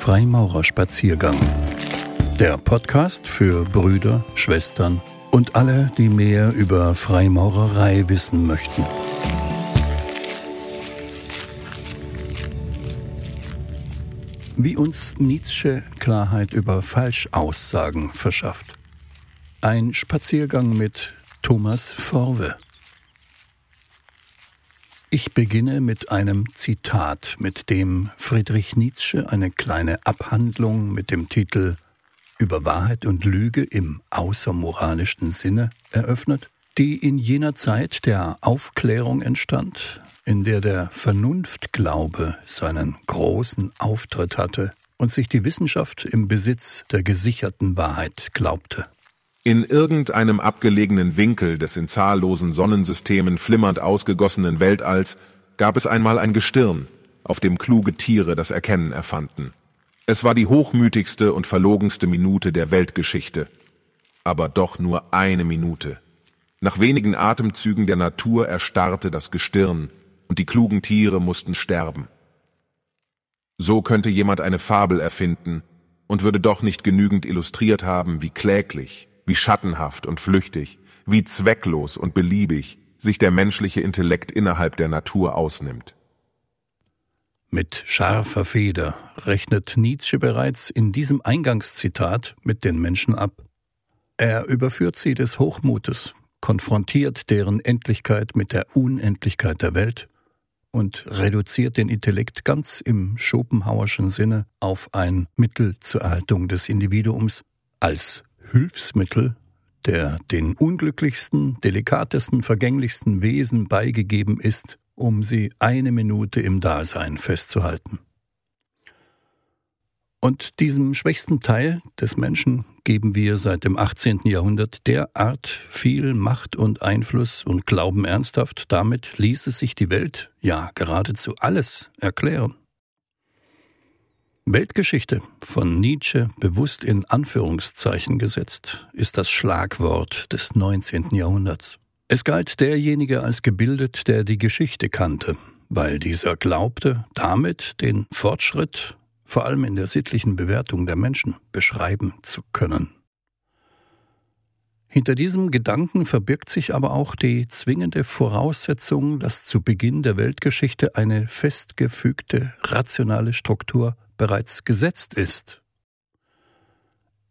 Freimaurerspaziergang. Der Podcast für Brüder, Schwestern und alle, die mehr über Freimaurerei wissen möchten. Wie uns Nietzsche Klarheit über Falschaussagen verschafft. Ein Spaziergang mit Thomas Forwe. Ich beginne mit einem Zitat, mit dem Friedrich Nietzsche eine kleine Abhandlung mit dem Titel Über Wahrheit und Lüge im außermoralischen Sinne eröffnet, die in jener Zeit der Aufklärung entstand, in der der Vernunftglaube seinen großen Auftritt hatte und sich die Wissenschaft im Besitz der gesicherten Wahrheit glaubte. In irgendeinem abgelegenen Winkel des in zahllosen Sonnensystemen flimmernd ausgegossenen Weltalls gab es einmal ein Gestirn, auf dem kluge Tiere das Erkennen erfanden. Es war die hochmütigste und verlogenste Minute der Weltgeschichte. Aber doch nur eine Minute. Nach wenigen Atemzügen der Natur erstarrte das Gestirn, und die klugen Tiere mussten sterben. So könnte jemand eine Fabel erfinden und würde doch nicht genügend illustriert haben, wie kläglich, wie schattenhaft und flüchtig, wie zwecklos und beliebig sich der menschliche Intellekt innerhalb der Natur ausnimmt. Mit scharfer Feder rechnet Nietzsche bereits in diesem Eingangszitat mit den Menschen ab. Er überführt sie des Hochmutes, konfrontiert deren Endlichkeit mit der Unendlichkeit der Welt und reduziert den Intellekt ganz im Schopenhauerschen Sinne auf ein Mittel zur Erhaltung des Individuums als Hilfsmittel der den unglücklichsten, delikatesten, vergänglichsten Wesen beigegeben ist, um sie eine Minute im Dasein festzuhalten. Und diesem schwächsten Teil des Menschen geben wir seit dem 18. Jahrhundert derart viel Macht und Einfluss und glauben ernsthaft, damit ließe sich die Welt, ja geradezu alles erklären. Weltgeschichte, von Nietzsche bewusst in Anführungszeichen gesetzt, ist das Schlagwort des 19. Jahrhunderts. Es galt derjenige als gebildet, der die Geschichte kannte, weil dieser glaubte, damit den Fortschritt, vor allem in der sittlichen Bewertung der Menschen, beschreiben zu können. Hinter diesem Gedanken verbirgt sich aber auch die zwingende Voraussetzung, dass zu Beginn der Weltgeschichte eine festgefügte rationale Struktur bereits gesetzt ist.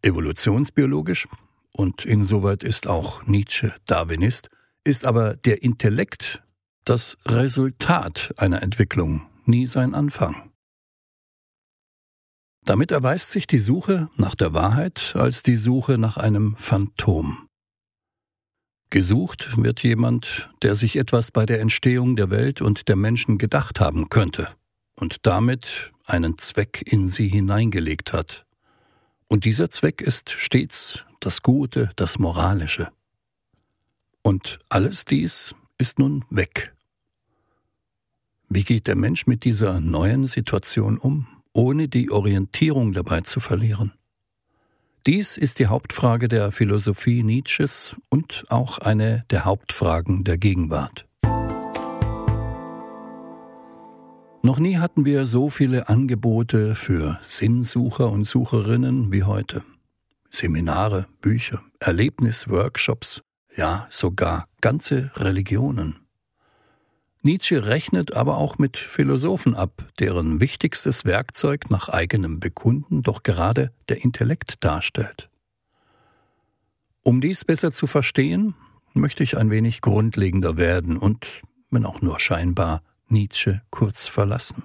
Evolutionsbiologisch, und insoweit ist auch Nietzsche Darwinist, ist aber der Intellekt das Resultat einer Entwicklung, nie sein Anfang. Damit erweist sich die Suche nach der Wahrheit als die Suche nach einem Phantom. Gesucht wird jemand, der sich etwas bei der Entstehung der Welt und der Menschen gedacht haben könnte und damit einen Zweck in sie hineingelegt hat. Und dieser Zweck ist stets das Gute, das Moralische. Und alles dies ist nun weg. Wie geht der Mensch mit dieser neuen Situation um, ohne die Orientierung dabei zu verlieren? Dies ist die Hauptfrage der Philosophie Nietzsches und auch eine der Hauptfragen der Gegenwart. Noch nie hatten wir so viele Angebote für Sinnsucher und Sucherinnen wie heute. Seminare, Bücher, Erlebnisworkshops, ja sogar ganze Religionen. Nietzsche rechnet aber auch mit Philosophen ab, deren wichtigstes Werkzeug nach eigenem Bekunden doch gerade der Intellekt darstellt. Um dies besser zu verstehen, möchte ich ein wenig grundlegender werden und, wenn auch nur scheinbar, Nietzsche kurz verlassen.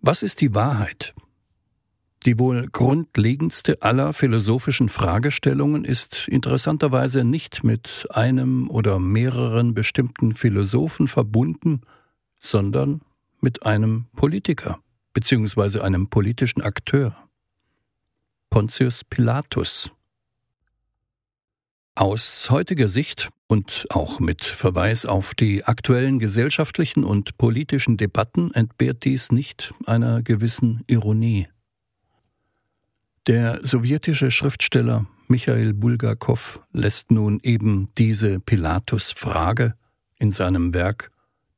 Was ist die Wahrheit? Die wohl grundlegendste aller philosophischen Fragestellungen ist interessanterweise nicht mit einem oder mehreren bestimmten Philosophen verbunden, sondern mit einem Politiker bzw. einem politischen Akteur. Pontius Pilatus aus heutiger Sicht und auch mit Verweis auf die aktuellen gesellschaftlichen und politischen Debatten entbehrt dies nicht einer gewissen Ironie. Der sowjetische Schriftsteller Michael Bulgakow lässt nun eben diese Pilatus-Frage in seinem Werk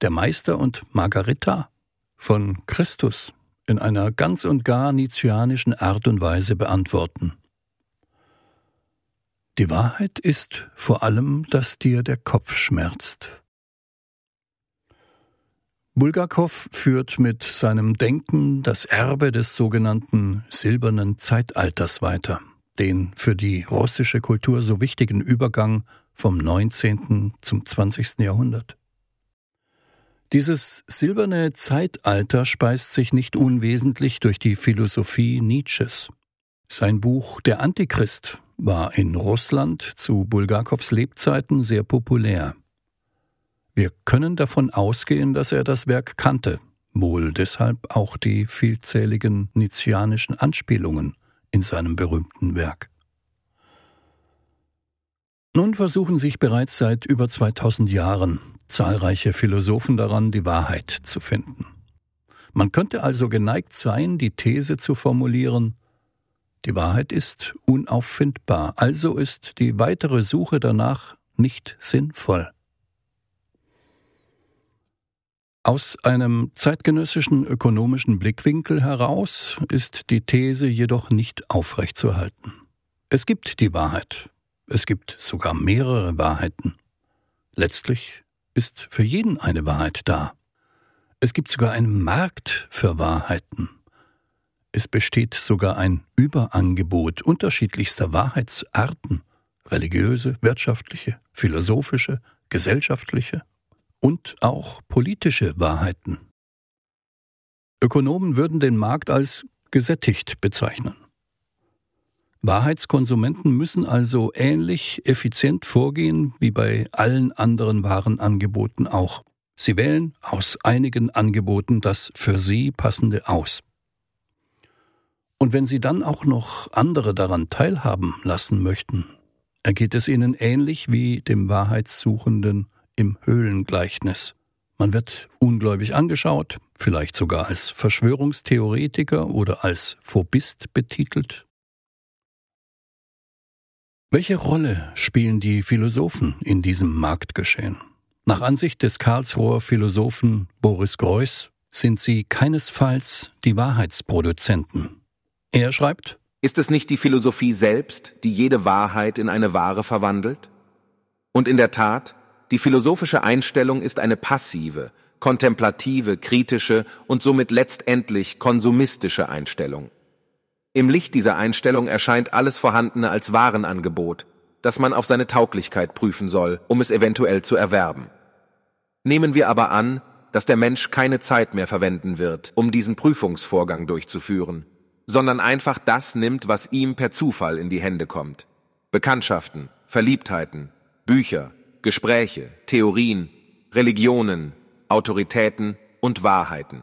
Der Meister und Margarita von Christus in einer ganz und gar nietzscheanischen Art und Weise beantworten. Die Wahrheit ist vor allem, dass dir der Kopf schmerzt. Bulgakov führt mit seinem Denken das Erbe des sogenannten silbernen Zeitalters weiter, den für die russische Kultur so wichtigen Übergang vom 19. zum 20. Jahrhundert. Dieses silberne Zeitalter speist sich nicht unwesentlich durch die Philosophie Nietzsches. Sein Buch Der Antichrist war in Russland zu Bulgakows Lebzeiten sehr populär. Wir können davon ausgehen, dass er das Werk kannte, wohl deshalb auch die vielzähligen nietzscheanischen Anspielungen in seinem berühmten Werk. Nun versuchen sich bereits seit über 2000 Jahren zahlreiche Philosophen daran, die Wahrheit zu finden. Man könnte also geneigt sein, die These zu formulieren, die Wahrheit ist unauffindbar, also ist die weitere Suche danach nicht sinnvoll. Aus einem zeitgenössischen ökonomischen Blickwinkel heraus ist die These jedoch nicht aufrechtzuerhalten. Es gibt die Wahrheit. Es gibt sogar mehrere Wahrheiten. Letztlich ist für jeden eine Wahrheit da. Es gibt sogar einen Markt für Wahrheiten. Es besteht sogar ein Überangebot unterschiedlichster Wahrheitsarten, religiöse, wirtschaftliche, philosophische, gesellschaftliche und auch politische Wahrheiten. Ökonomen würden den Markt als gesättigt bezeichnen. Wahrheitskonsumenten müssen also ähnlich effizient vorgehen wie bei allen anderen Warenangeboten auch. Sie wählen aus einigen Angeboten das für sie passende aus. Und wenn Sie dann auch noch andere daran teilhaben lassen möchten, ergeht es Ihnen ähnlich wie dem Wahrheitssuchenden im Höhlengleichnis. Man wird ungläubig angeschaut, vielleicht sogar als Verschwörungstheoretiker oder als Phobist betitelt. Welche Rolle spielen die Philosophen in diesem Marktgeschehen? Nach Ansicht des Karlsruher Philosophen Boris Greuß sind sie keinesfalls die Wahrheitsproduzenten. Er schreibt, Ist es nicht die Philosophie selbst, die jede Wahrheit in eine Ware verwandelt? Und in der Tat, die philosophische Einstellung ist eine passive, kontemplative, kritische und somit letztendlich konsumistische Einstellung. Im Licht dieser Einstellung erscheint alles Vorhandene als Warenangebot, das man auf seine Tauglichkeit prüfen soll, um es eventuell zu erwerben. Nehmen wir aber an, dass der Mensch keine Zeit mehr verwenden wird, um diesen Prüfungsvorgang durchzuführen, sondern einfach das nimmt, was ihm per Zufall in die Hände kommt. Bekanntschaften, Verliebtheiten, Bücher, Gespräche, Theorien, Religionen, Autoritäten und Wahrheiten.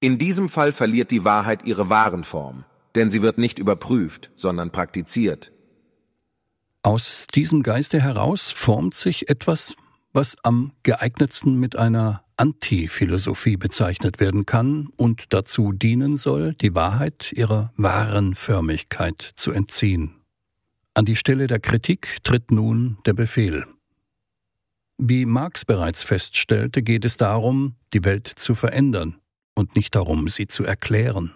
In diesem Fall verliert die Wahrheit ihre wahren Form, denn sie wird nicht überprüft, sondern praktiziert. Aus diesem Geiste heraus formt sich etwas, was am geeignetsten mit einer Antiphilosophie bezeichnet werden kann und dazu dienen soll, die Wahrheit ihrer wahren Förmigkeit zu entziehen. An die Stelle der Kritik tritt nun der Befehl. Wie Marx bereits feststellte, geht es darum, die Welt zu verändern und nicht darum, sie zu erklären.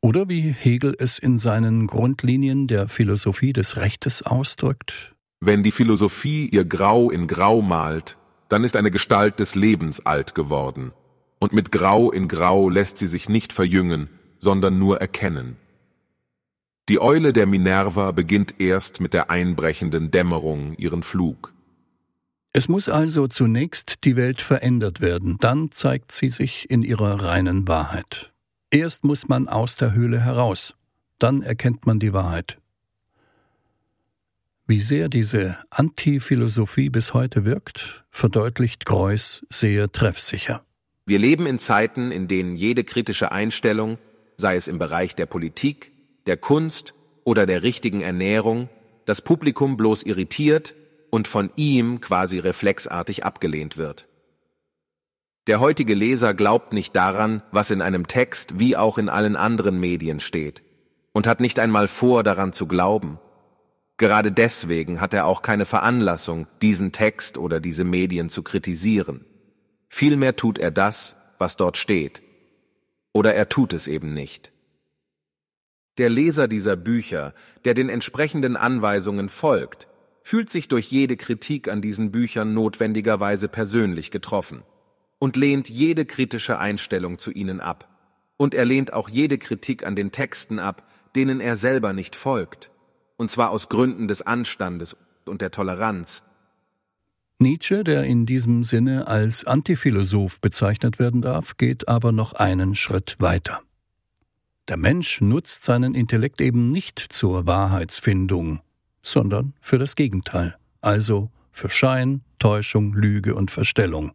Oder wie Hegel es in seinen Grundlinien der Philosophie des Rechtes ausdrückt. Wenn die Philosophie ihr Grau in Grau malt, dann ist eine Gestalt des Lebens alt geworden. Und mit Grau in Grau lässt sie sich nicht verjüngen, sondern nur erkennen. Die Eule der Minerva beginnt erst mit der einbrechenden Dämmerung ihren Flug. Es muss also zunächst die Welt verändert werden, dann zeigt sie sich in ihrer reinen Wahrheit. Erst muss man aus der Höhle heraus, dann erkennt man die Wahrheit. Wie sehr diese Antiphilosophie bis heute wirkt, verdeutlicht Greuß sehr treffsicher. Wir leben in Zeiten, in denen jede kritische Einstellung, sei es im Bereich der Politik, der Kunst oder der richtigen Ernährung, das Publikum bloß irritiert und von ihm quasi reflexartig abgelehnt wird. Der heutige Leser glaubt nicht daran, was in einem Text wie auch in allen anderen Medien steht, und hat nicht einmal vor, daran zu glauben. Gerade deswegen hat er auch keine Veranlassung, diesen Text oder diese Medien zu kritisieren. Vielmehr tut er das, was dort steht, oder er tut es eben nicht. Der Leser dieser Bücher, der den entsprechenden Anweisungen folgt, fühlt sich durch jede Kritik an diesen Büchern notwendigerweise persönlich getroffen und lehnt jede kritische Einstellung zu ihnen ab. Und er lehnt auch jede Kritik an den Texten ab, denen er selber nicht folgt, und zwar aus Gründen des Anstandes und der Toleranz. Nietzsche, der in diesem Sinne als Antiphilosoph bezeichnet werden darf, geht aber noch einen Schritt weiter. Der Mensch nutzt seinen Intellekt eben nicht zur Wahrheitsfindung, sondern für das Gegenteil, also für Schein, Täuschung, Lüge und Verstellung.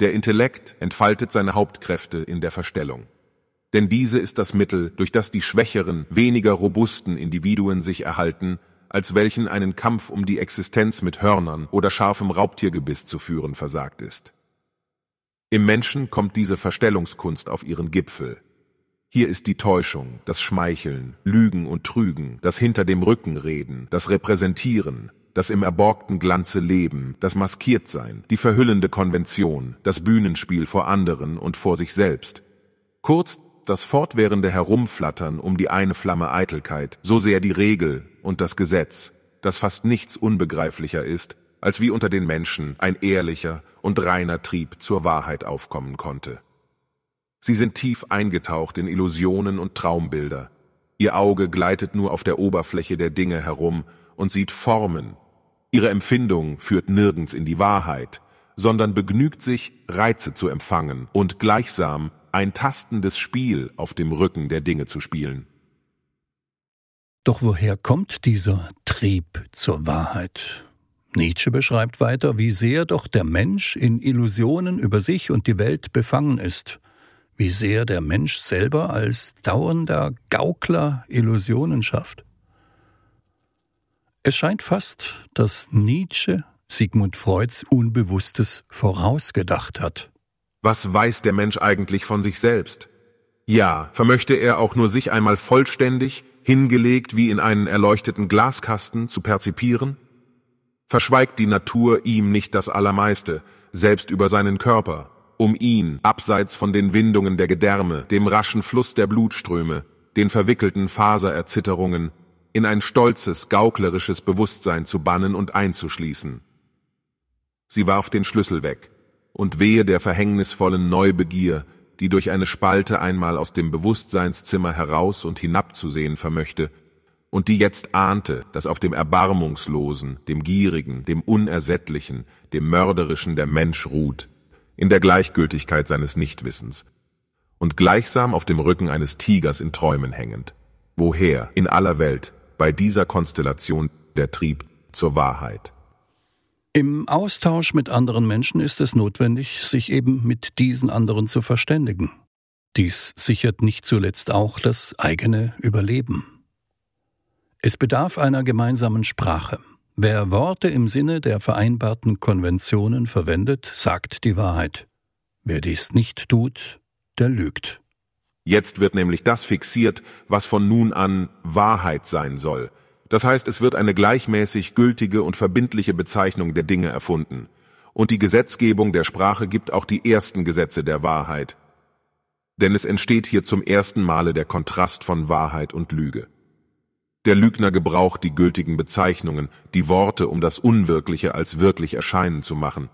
Der Intellekt entfaltet seine Hauptkräfte in der Verstellung. Denn diese ist das Mittel, durch das die schwächeren, weniger robusten Individuen sich erhalten, als welchen einen Kampf um die Existenz mit Hörnern oder scharfem Raubtiergebiss zu führen versagt ist. Im Menschen kommt diese Verstellungskunst auf ihren Gipfel. Hier ist die Täuschung, das Schmeicheln, Lügen und Trügen, das hinter dem Rücken reden, das Repräsentieren, das im erborgten Glanze leben, das Maskiertsein, die verhüllende Konvention, das Bühnenspiel vor anderen und vor sich selbst. Kurz das fortwährende Herumflattern um die eine Flamme Eitelkeit, so sehr die Regel und das Gesetz, dass fast nichts unbegreiflicher ist, als wie unter den Menschen ein ehrlicher und reiner Trieb zur Wahrheit aufkommen konnte. Sie sind tief eingetaucht in Illusionen und Traumbilder. Ihr Auge gleitet nur auf der Oberfläche der Dinge herum und sieht Formen. Ihre Empfindung führt nirgends in die Wahrheit, sondern begnügt sich, Reize zu empfangen und gleichsam ein tastendes Spiel auf dem Rücken der Dinge zu spielen. Doch woher kommt dieser Trieb zur Wahrheit? Nietzsche beschreibt weiter, wie sehr doch der Mensch in Illusionen über sich und die Welt befangen ist, wie sehr der Mensch selber als dauernder Gaukler Illusionen schafft. Es scheint fast, dass Nietzsche Sigmund Freuds Unbewusstes vorausgedacht hat. Was weiß der Mensch eigentlich von sich selbst? Ja, vermöchte er auch nur sich einmal vollständig, hingelegt wie in einen erleuchteten Glaskasten, zu perzipieren? Verschweigt die Natur ihm nicht das Allermeiste, selbst über seinen Körper, um ihn, abseits von den Windungen der Gedärme, dem raschen Fluss der Blutströme, den verwickelten Fasererzitterungen, in ein stolzes, gauklerisches Bewusstsein zu bannen und einzuschließen. Sie warf den Schlüssel weg und wehe der verhängnisvollen Neubegier, die durch eine Spalte einmal aus dem Bewusstseinszimmer heraus und hinabzusehen vermöchte, und die jetzt ahnte, dass auf dem Erbarmungslosen, dem Gierigen, dem Unersättlichen, dem Mörderischen der Mensch ruht, in der Gleichgültigkeit seines Nichtwissens, und gleichsam auf dem Rücken eines Tigers in Träumen hängend. Woher in aller Welt bei dieser Konstellation der Trieb zur Wahrheit? Im Austausch mit anderen Menschen ist es notwendig, sich eben mit diesen anderen zu verständigen. Dies sichert nicht zuletzt auch das eigene Überleben. Es bedarf einer gemeinsamen Sprache. Wer Worte im Sinne der vereinbarten Konventionen verwendet, sagt die Wahrheit. Wer dies nicht tut, der lügt. Jetzt wird nämlich das fixiert, was von nun an Wahrheit sein soll, das heißt, es wird eine gleichmäßig gültige und verbindliche Bezeichnung der Dinge erfunden. Und die Gesetzgebung der Sprache gibt auch die ersten Gesetze der Wahrheit. Denn es entsteht hier zum ersten Male der Kontrast von Wahrheit und Lüge. Der Lügner gebraucht die gültigen Bezeichnungen, die Worte, um das Unwirkliche als wirklich erscheinen zu machen.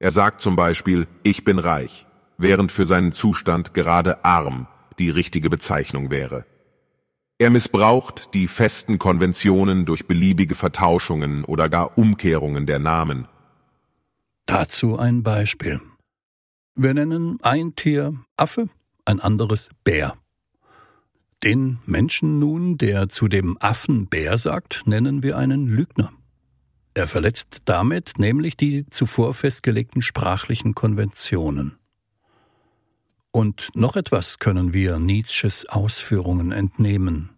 Er sagt zum Beispiel, ich bin reich, während für seinen Zustand gerade arm die richtige Bezeichnung wäre. Er missbraucht die festen Konventionen durch beliebige Vertauschungen oder gar Umkehrungen der Namen. Dazu ein Beispiel. Wir nennen ein Tier Affe, ein anderes Bär. Den Menschen nun, der zu dem Affen Bär sagt, nennen wir einen Lügner. Er verletzt damit nämlich die zuvor festgelegten sprachlichen Konventionen. Und noch etwas können wir Nietzsches Ausführungen entnehmen.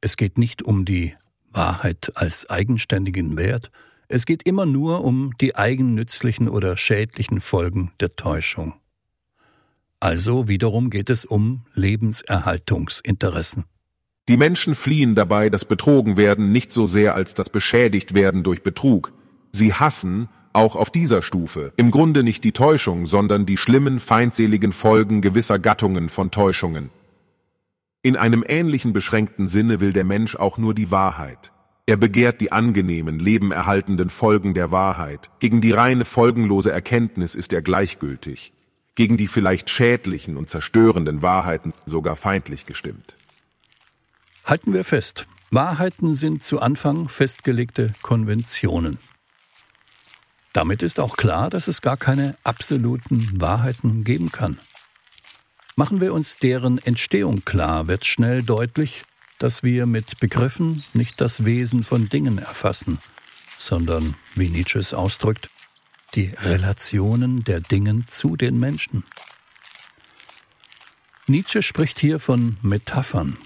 Es geht nicht um die Wahrheit als eigenständigen Wert, es geht immer nur um die eigennützlichen oder schädlichen Folgen der Täuschung. Also wiederum geht es um Lebenserhaltungsinteressen. Die Menschen fliehen dabei das Betrogenwerden nicht so sehr als das Beschädigtwerden durch Betrug. Sie hassen, auch auf dieser Stufe, im Grunde nicht die Täuschung, sondern die schlimmen, feindseligen Folgen gewisser Gattungen von Täuschungen. In einem ähnlichen beschränkten Sinne will der Mensch auch nur die Wahrheit. Er begehrt die angenehmen, lebenerhaltenden Folgen der Wahrheit. Gegen die reine, folgenlose Erkenntnis ist er gleichgültig. Gegen die vielleicht schädlichen und zerstörenden Wahrheiten sogar feindlich gestimmt. Halten wir fest, Wahrheiten sind zu Anfang festgelegte Konventionen. Damit ist auch klar, dass es gar keine absoluten Wahrheiten geben kann. Machen wir uns deren Entstehung klar, wird schnell deutlich, dass wir mit Begriffen nicht das Wesen von Dingen erfassen, sondern, wie Nietzsche es ausdrückt, die Relationen der Dingen zu den Menschen. Nietzsche spricht hier von Metaphern.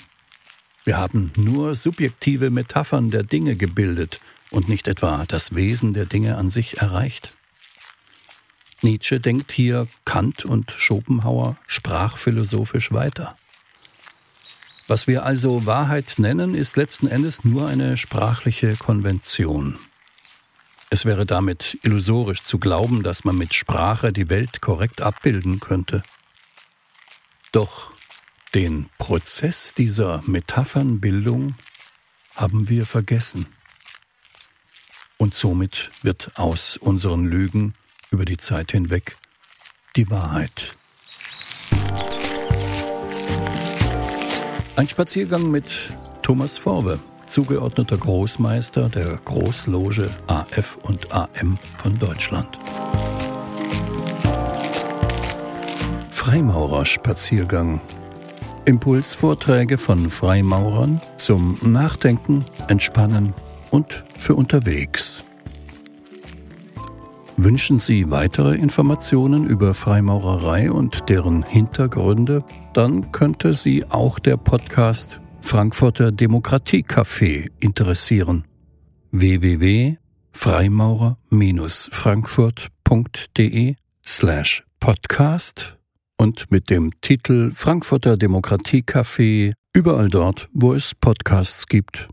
Wir haben nur subjektive Metaphern der Dinge gebildet und nicht etwa das Wesen der Dinge an sich erreicht. Nietzsche denkt hier Kant und Schopenhauer sprachphilosophisch weiter. Was wir also Wahrheit nennen, ist letzten Endes nur eine sprachliche Konvention. Es wäre damit illusorisch zu glauben, dass man mit Sprache die Welt korrekt abbilden könnte. Doch den Prozess dieser Metaphernbildung haben wir vergessen. Und somit wird aus unseren Lügen über die Zeit hinweg die Wahrheit. Ein Spaziergang mit Thomas Forwe, zugeordneter Großmeister der Großloge AF und AM von Deutschland. Freimaurerspaziergang. Impulsvorträge von Freimaurern zum Nachdenken, Entspannen und für unterwegs. Wünschen Sie weitere Informationen über Freimaurerei und deren Hintergründe? Dann könnte Sie auch der Podcast Frankfurter Demokratiecafé interessieren. www.freimaurer-frankfurt.de slash podcast und mit dem Titel Frankfurter Demokratiecafé überall dort, wo es Podcasts gibt.